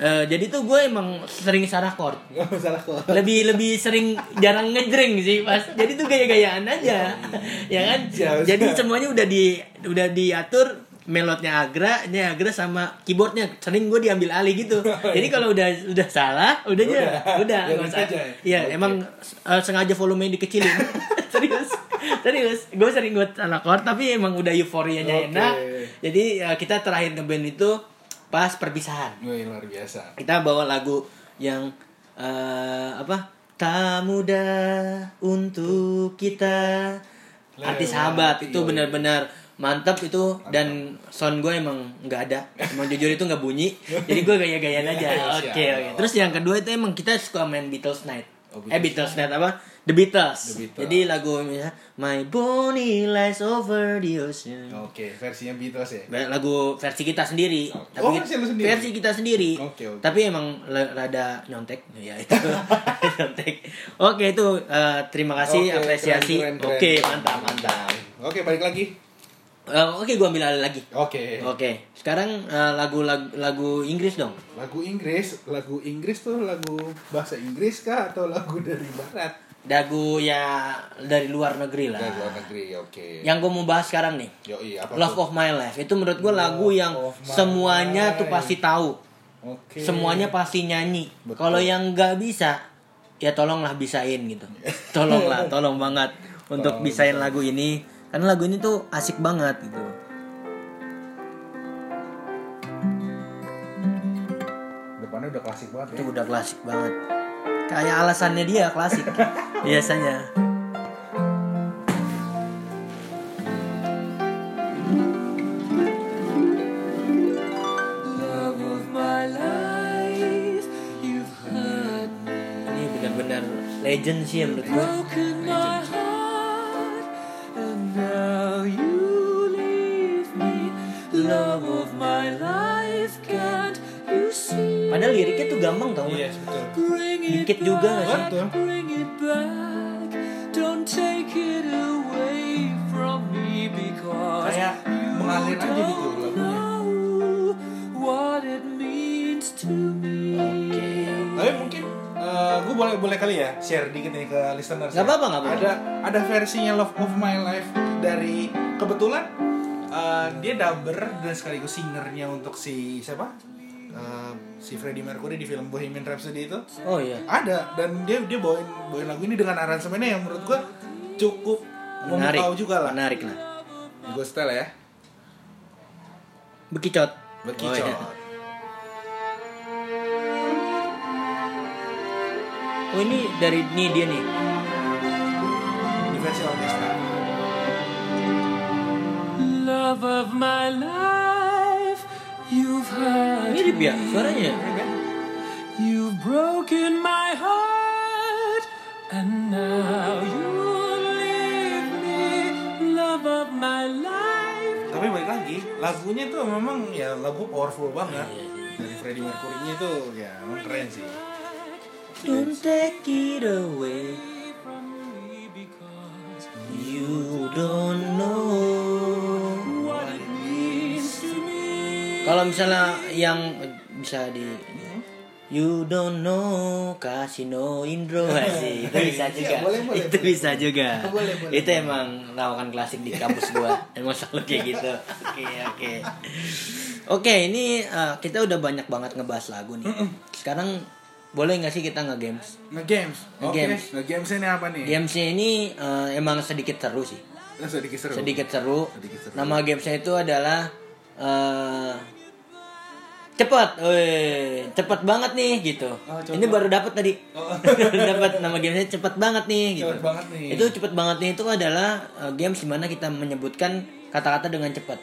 Eh, jadi tuh gue emang sering salah chord. Lebih lebih sering jarang ngejreng sih pas. Jadi tuh gaya-gayaan aja. ya kan? Siap, Jadi semuanya udah di udah diatur melodnya agra, ini agra sama keyboardnya sering gue diambil alih gitu. Jadi kalau udah udah salah, udah aja, Udah. udah. Iya, Oke. emang uh, sengaja volume dikecilin. serius. Gue sering buat salah chord, tapi emang udah euforianya Oke. enak. Jadi uh, kita terakhir ngeband itu pas perpisahan. Wih, luar biasa. kita bawa lagu yang eh, apa? Tak mudah untuk kita. Arti sahabat itu benar-benar mantap itu. Dan sound gue emang nggak ada. Emang jujur itu nggak bunyi. Jadi gue gaya-gayaan aja. Siap. oke oke. Terus yang kedua itu emang kita suka main Beatles Night. Oh, eh Beatles Night apa The Beatles, The Beatles. jadi lagu misalnya My Bonnie Lies Over the Ocean Oke, versinya Beatles ya. lagu versi kita sendiri Oh, tapi versi lu sendiri? versi kita sendiri Oke, oke. tapi emang rada nyontek ya itu nyontek oke itu eh, terima kasih Oke, apresiasi oke mantap mantap Oke, balik lagi. Eh, oke gua ambil alih lagi Oke. oke sekarang eh, lagu lagu lagu Inggris dong Lagu Inggris, lagu Inggris tuh lagu bahasa Inggris kah atau lagu dari barat? Lagu ya dari luar negeri lah Dari luar negeri, oke. yang gue mau bahas sekarang nih Yoi, apa Love tuh? of My Life itu menurut gue lagu yang semuanya tuh Life. pasti tahu Oke. semuanya pasti nyanyi. Kalau yang nggak bisa, ya tolonglah bisain gitu. Tolonglah, tolong banget untuk Tolong bisain lagu ini. Karena lagu ini tuh asik banget gitu. Depannya udah klasik banget Itu ya. udah klasik banget. Kayak alasannya dia klasik biasanya. Ini benar-benar legend sih ya menurut gue. Share dikit nih ke listeners. Nggak ya. apa-apa, nggak apa-apa. Ada ada versinya Love of My Life dari kebetulan eh, dia dubber dan sekaligus singernya untuk si siapa Eh, si Freddie Mercury di film Bohemian Rhapsody itu Oh iya. ada dan dia dia bawain bawain lagu ini dengan aransemennya yang menurut gua cukup Menarik. juga lah Menarik lah. gue setel ya Bekicot. Bekicot. Oh, iya. Oh ini dari ini dia nih. di versi orkestra Love of my life, you've hurt Mirip ya suaranya. You've broken my heart, and now you leave me, love of my life. tapi balik lagi lagunya tuh memang ya lagu powerful banget Iya, dari Freddie Mercury-nya tuh ya emang keren sih Don't take it away. From me because You don't know. what it means to me. Kalau misalnya yang bisa di You don't know Casino Indro sih itu bisa Iya, juga boleh, boleh, itu boleh. bisa juga Boleh, boleh, itu boleh. emang lawakan klasik di kampus gua emang selalu kayak gitu oke oke oke ini uh, kita udah banyak banget ngebahas lagu nih sekarang boleh nggak sih kita nge-games nge-games oke Nge-games. nge-games ini apa nih gamesnya ini uh, emang sedikit seru sih Eh, sedikit seru sedikit seru. Sedikit seru. Nama gamesnya itu adalah eh cepat, weh, cepat banget nih gitu. Oh, Ini baru dapat tadi. Oh. dapat nama gamesnya cepat banget nih gitu. Cepet banget nih. Itu cepat banget nih itu adalah eh, games di mana kita menyebutkan kata-kata dengan cepat.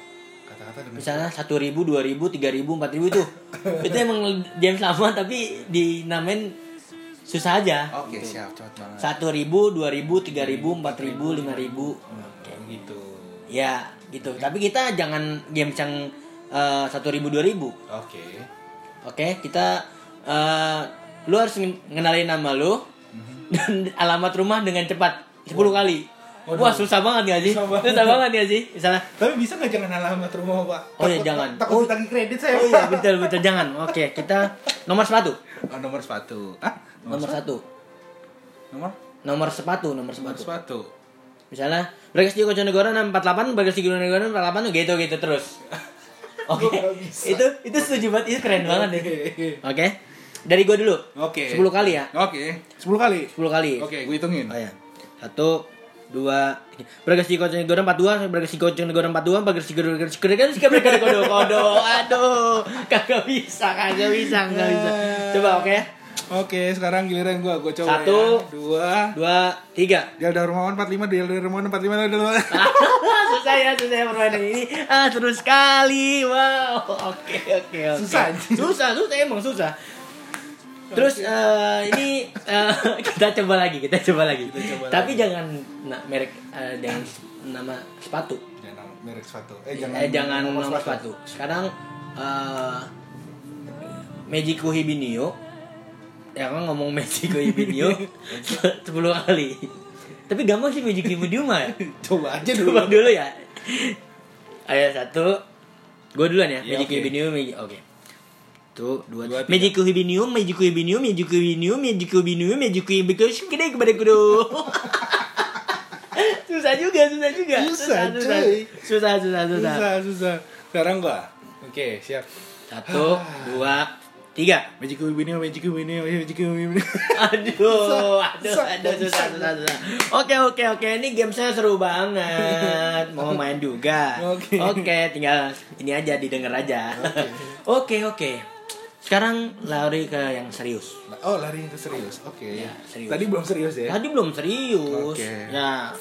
Misalnya satu ribu, dua ribu, tiga ribu, empat ribu itu. itu emang game sama tapi dinamain susah aja. oke siap cepet banget Satu ribu, dua ribu, tiga ribu, empat ribu, lima ribu. kayak gitu Ya gitu. Tapi kita jangan games yang eh, satu ribu dua ribu. oke Oke, kita eh, lu harus ngen- ngenalin nama lu dan alamat rumah dengan cepat 10 kali. Waduh. Wah susah banget gak sih? Susah Susah banget. banget, gak sih? Misalnya tapi bisa nggak jangan alamat rumah pak Oh, Takut- jangan. takut Oh. kredit saya Oh iya betul betul jangan. Oke kita nomor sepatu. Oh, nomor sepatu ah Nomor satu. nomor Nomor sepatu, nomor nomor sepatu. sepatu Misalnya Bagas di Koconegoro 648, Bagas di Koconegoro 48 gitu gitu terus. Oke. Bisa. itu itu setuju banget itu keren banget deh. Oke. Oke. Dari gua dulu. Oke. 10 kali ya. Oke. 10 kali. 10 kali. Oke, gue hitungin. Oh ya. Satu, dua, tiga. Bagas di Koconegoro 42, Bagas di Koconegoro 42, Bagas di Koconegoro 42, kan sikap mereka kodo kodo. Aduh, kagak bisa, kagak bisa, kagak bisa. Coba oke. Oke, sekarang giliran gue. Gue coba Satu. ya. Dua. Dua, tiga. Delta Rumawan 45, Delta Rumawan 45, Delta Rumawan. susah ya susah ya permainan ini ah seru sekali wow oke oke oke Susah, susah susah emang susah terus eh, ini eh, kita coba lagi kita coba lagi Kita coba tapi lagi. jangan nah, merek eh, jangan nama sepatu Jangan merek sepatu. Eh, jangan, eh, jangan nomor, sepatu. sekarang eh Mejiku Hibinio ya kan ngomong Mejiku Hibinio 10 kali tapi gampang sih Mejiku Hibinio mah Coba aja dulu. Coba dulu ya. Ayo satu. Gue duluan ya. Ya, Magic oke. Hibinium. Magi- Oke. Tuh dua. Dua, tiga. Magic Hibinium, Magic Hibinium, Magic Hibinium, Magic Hibinium, Magic Hibinium. Gede kepada kudu. susah juga, susah juga. Susah, susah, susah, susah, susah. Susah, susah. Sekarang gua. Oke, siap. Satu, dua, tiga. Magic Wibini, Magic Wibini, Magic Wibini. Aduh, aduh, Susah, aduh, susah, susah, susah. Oke, oke, oke. Ini gamesnya seru banget. Mau main juga. Oke. Oke, tinggal ini aja didengar aja. Oke, oke. Sekarang lari ke yang serius. Oh, lari ke serius. Oke. Ya, serius. Tadi belum serius ya? Tadi belum serius. Oke. Ya.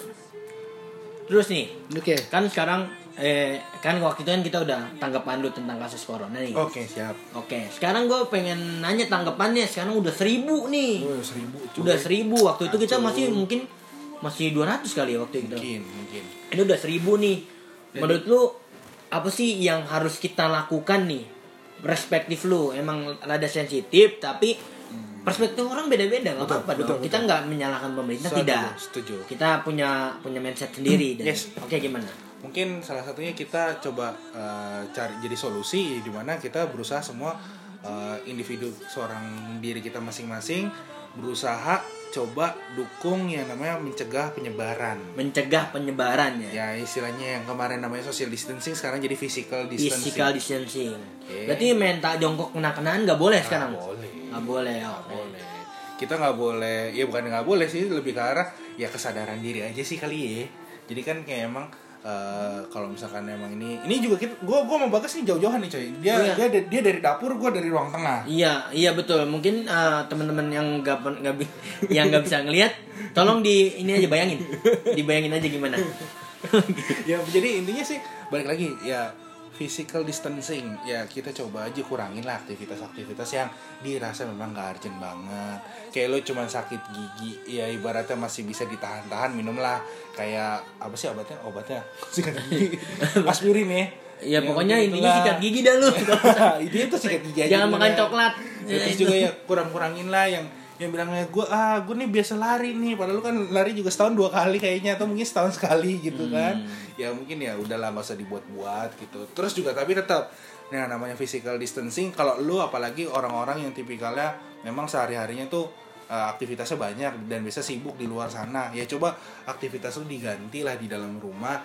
Terus nih, Oke. kan sekarang eh kan waktu itu kan kita udah tanggapan lu tentang kasus corona nih. Oke, siap. Oke, sekarang gue pengen nanya tanggapannya. Sekarang udah seribu nih. Oh, seribu. cuy. Udah seribu waktu itu kita masih mungkin masih 200 kali ya waktu itu. Mungkin, mungkin. Ini udah seribu nih. Menurut lu apa sih yang harus kita lakukan nih? Perspektif lu emang rada sensitif tapi perspektif orang beda-beda nggak Hmm. Apa-apa dong. betul, Kita nggak menyalahkan pemerintah Setuju, tidak. setuju. Kita punya punya mindset sendiri dan Yes. oke gimana? Mungkin salah satunya kita coba eh, cari jadi solusi di mana kita berusaha semua eh, individu seorang diri kita masing-masing berusaha coba dukung yang namanya mencegah penyebaran mencegah penyebaran ya. ya istilahnya yang kemarin namanya social distancing sekarang jadi physical distancing Physical distancing. Oke. Berarti main tak jongkok kena-kenaan nggak boleh Nggak sekarang? boleh Nggak boleh. Nggak oke. boleh kita nggak boleh ya bukan nggak boleh sih lebih ke arah ya kesadaran diri aja sih kali ya jadi kan kayak emang eh, kalau misalkan emang ini ini juga kita gua gua mau bagas nih jauh-jauhan nih coy dia iya. dia dia dari dapur gua dari ruang tengah Iya, iya betul. Mungkin eh, teman-teman yang pen- nggak yang nggak bisa ngelihat, tolong di ini aja bayangin, dibayangin aja gimana. ya jadi intinya sih balik lagi ya physical distancing ya kita coba aja kurangin lah aktivitas-aktivitas yang dirasa memang gak urgent banget kayak lo cuma sakit gigi ya ibaratnya masih bisa ditahan-tahan minumlah kayak apa sih obatnya obatnya sikat gigi aspirin ya Ya Yang pokoknya gitu intinya lah. sikat gigi dah lu. itu itu sikat gigi aja Jangan makan ya. coklat. Ya, terus juga ya kurang-kurangin lah yang yang bilangnya gue ah gue nih biasa lari nih. Padahal lu kan lari juga setahun dua kali kayaknya atau mungkin setahun sekali gitu kan. Ya mungkin ya udahlah nggak usah dibuat-buat gitu. Terus juga tapi tetap nah namanya physical distancing kalau lu apalagi orang-orang yang tipikalnya memang sehari harinya tuh eh, aktivitasnya banyak dan bisa sibuk di luar sana. Ya coba aktivitas lu diganti lah di dalam rumah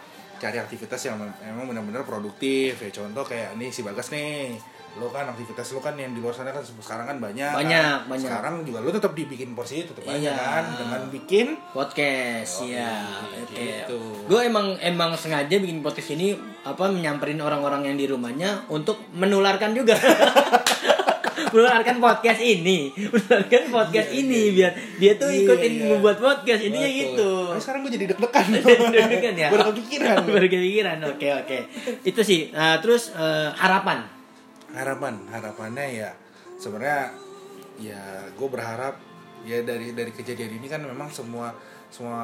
cari aktivitas yang mem- memang benar-benar produktif. Ya contoh kayak nih si bagas nih lo kan aktivitas lo kan yang di luar sana kan sekarang kan banyak. Banyak, kan? banyak. sekarang juga lo tetap dibikin porsi tetap Iya. banyak kan dengan bikin podcast Oh, ya iya, oke. Gitu. gue emang emang sengaja bikin podcast ini apa menyamperin orang-orang yang di rumahnya untuk menularkan juga. Menularkan podcast ini. Menularkan podcast ini biar dia tuh Iya, ikutin iya. membuat podcast. Intinya Betul. gitu. Nah, sekarang gue jadi deg-degan. Deg-degan ya? Baru kepikiran. Baru kepikiran. Oke oke. Itu sih. Nah, terus eh, harapan harapan harapannya ya sebenarnya ya gue berharap ya dari dari kejadian ini kan memang semua semua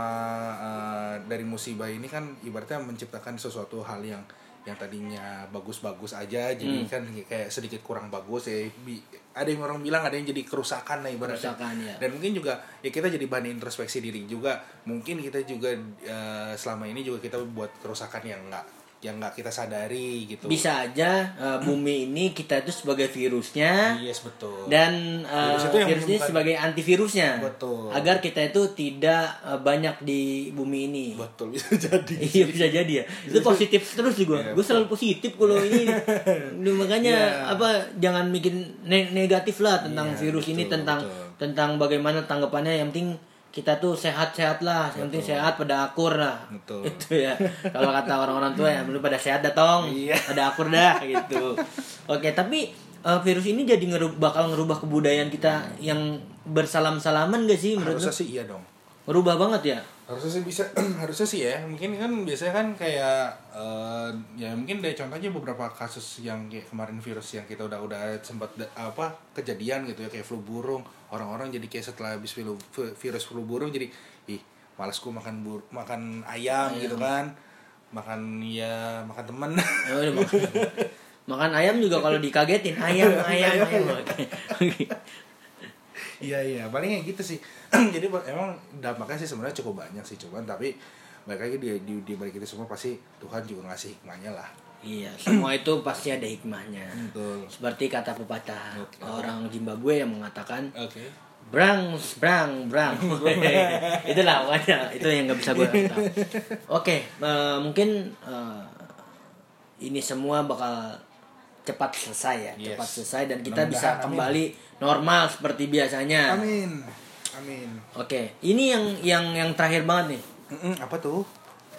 eh, dari musibah ini kan ibaratnya menciptakan sesuatu hal yang yang tadinya bagus-bagus aja jadi Hmm. kan kayak sedikit kurang bagus ya Bi- ada yang orang bilang ada yang jadi kerusakan lah ibaratnya Kerusakan, ya. dan mungkin juga ya kita jadi bahan introspeksi diri juga mungkin kita juga eh, selama ini juga kita buat kerusakan yang enggak yang nggak kita sadari gitu. Bisa aja eh, bumi ini kita itu sebagai virusnya. Yes betul. Dan uh, Virus itu yang virus ini menyembuhkan. sebagai antivirusnya. Betul. agar kita itu tidak uh, banyak di bumi ini. Betul bisa jadi. Iya bisa jadi ya. Itu positif terus sih gue Iya, gue selalu positif kalau ini. Makanya Iya. apa jangan bikin ne- negatif lah tentang Iya, virus ini betul, tentang betul. tentang bagaimana tanggapannya. Yang penting kita tuh sehat-sehat lah yang penting sehat pada akur lah Betul. itu ya kalau kata orang-orang tua ya lu pada sehat dah tong Iya. pada akur dah gitu oke tapi uh, virus ini jadi ngeru- bakal ngerubah kebudayaan kita yang bersalam-salaman gak sih menurut harusnya lu? sih iya dong Merubah banget ya harusnya sih bisa harusnya sih ya mungkin kan biasanya kan kayak eh, ya mungkin deh contohnya beberapa kasus yang kayak kemarin virus yang kita udah udah sempat apa kejadian gitu ya kayak flu burung orang-orang jadi kayak setelah habis flu, vi- virus flu burung jadi ih malas gua makan bur makan ayam, gitu kan makan ya makan temen Ya makan. makan ayam juga kalau dikagetin ayam ayam ayam. Oke. Oke. Iya iya paling kayak gitu sih jadi emang dampaknya sih sebenarnya cukup banyak sih cuman tapi balik lagi di, di, di balik itu semua pasti Tuhan juga ngasih hikmahnya lah Iya, semua itu pasti ada hikmahnya. betul Seperti kata pepatah Oke. orang Zimbabwe yang mengatakan oke Brang, brang, brang. Itulah pokoknya itu yang nggak bisa gue. Oke, eh, mungkin eh, ini semua bakal cepat selesai ya, Yes. cepat selesai dan kita bisa amin. kembali normal seperti biasanya. amin amin Oke, ini yang yang yang terakhir banget nih. Mm-mm, apa tuh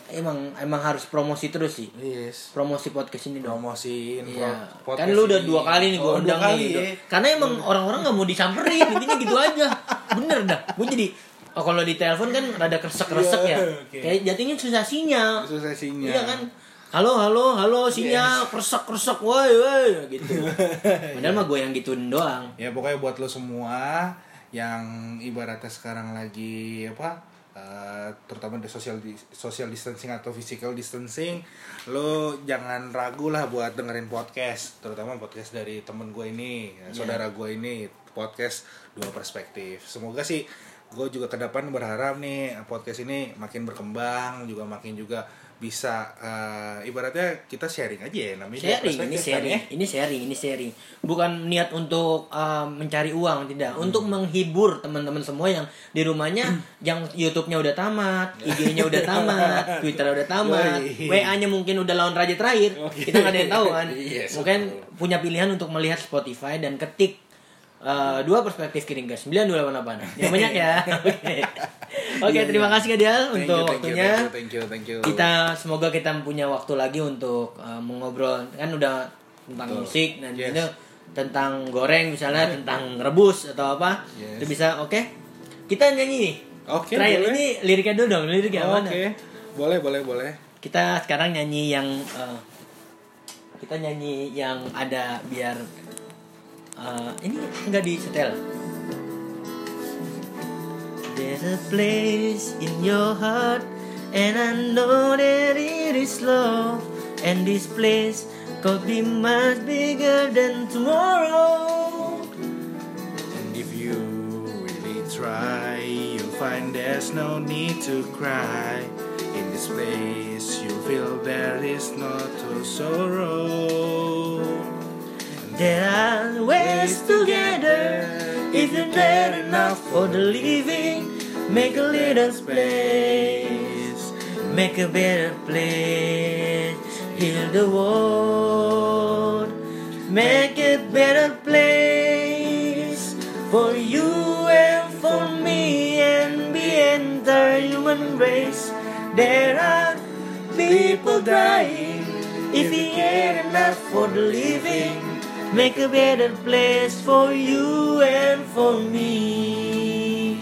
Emang emang harus promosi terus sih. yes Promosi podcast ini dong. promosiin Iya. pro- Kan podcast lu udah dua kali nih gue Oh, undang kali nih. gitu. ya. Karena emang orang-orang nggak mau disamperin, intinya gitu aja. Bener dah. Gue jadi oh, kalau di telepon kan rada kresek-kresek Iya, ya. oke. Kayak jadinya susah sinyal. susah sinyal Iya kan? Halo, halo, halo, sinyal kresek-kresek, woi, woi, gitu. Padahal mah gue yang gituin doang. ya pokoknya buat lo semua yang ibaratnya sekarang lagi apa eh, terutama di social di- social distancing atau physical distancing lo jangan ragu lah buat dengerin podcast terutama podcast dari temen gue ini Iya. saudara gue ini podcast dua perspektif semoga sih gue juga ke depan berharap nih podcast ini makin berkembang juga makin juga bisa eh, ibaratnya kita sharing aja ya namanya sharing ini kan sharing ya. ini sharing ini sharing bukan niat untuk uh, mencari uang tidak untuk menghibur teman-teman semua yang di rumahnya yang YouTube-nya udah tamat IG-nya udah tamat Twitter udah tamat. WA-nya mungkin udah lawan raja terakhir Oke. kita nggak ada yang tahu kan Yes, mungkin betul. punya pilihan untuk melihat Spotify dan ketik uh, dua perspektif kiring gas 9288 yang banyak ya oke Iya, terima iya. kasih Kak Dial Thank you, untuk you, waktunya thank you, thank you, thank you. kita semoga kita punya waktu lagi untuk uh, mengobrol kan udah tentang Betul. musik dan Yes. itu tentang goreng misalnya tentang rebus atau apa Yes. itu bisa oke kita nyanyi nih Oke, terakhir boleh. ini liriknya dulu dong liriknya Oke, mana boleh, boleh, boleh. kita sekarang nyanyi yang uh, kita nyanyi yang ada biar uh, ini enggak di setel There's a place in your heart And I know that it is love And this place could be much bigger than tomorrow And if you really try, you'll find there's no need to cry. In this place, you feel there is no to sorrow. There are ways together. If you're not enough for the living? Make a little space. Make a better place. Heal the world. Make a better place For you and for me And the entire human race. There are people dying. If you care enough for the living Make a better place for you and for me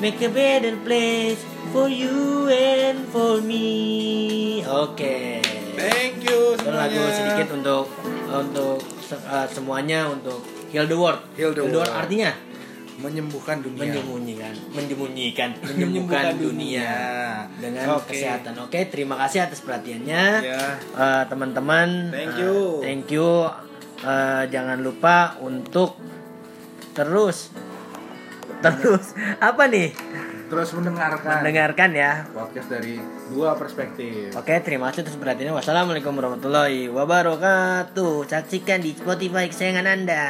Make a better place for you and for me Oke Thank you Itu lagu semuanya. sedikit untuk untuk uh, semuanya untuk heal the world. Heal the world. artinya menyembuhkan dunia. menyembunyikan, menyembunyikan, menyembuhkan dunia dengan Oke. kesehatan. Oke, terima kasih atas perhatiannya. Ya. Eh, teman-teman. Thank eh, you. thank you. Eh, jangan lupa untuk terus terus apa nih? Terus mendengarkan Mendengarkan ya. podcast dari dua perspektif. Oke, terima kasih atas perhatiannya. Wassalamualaikum warahmatullahi wabarakatuh. Saksikan di Spotify kesayangan Anda.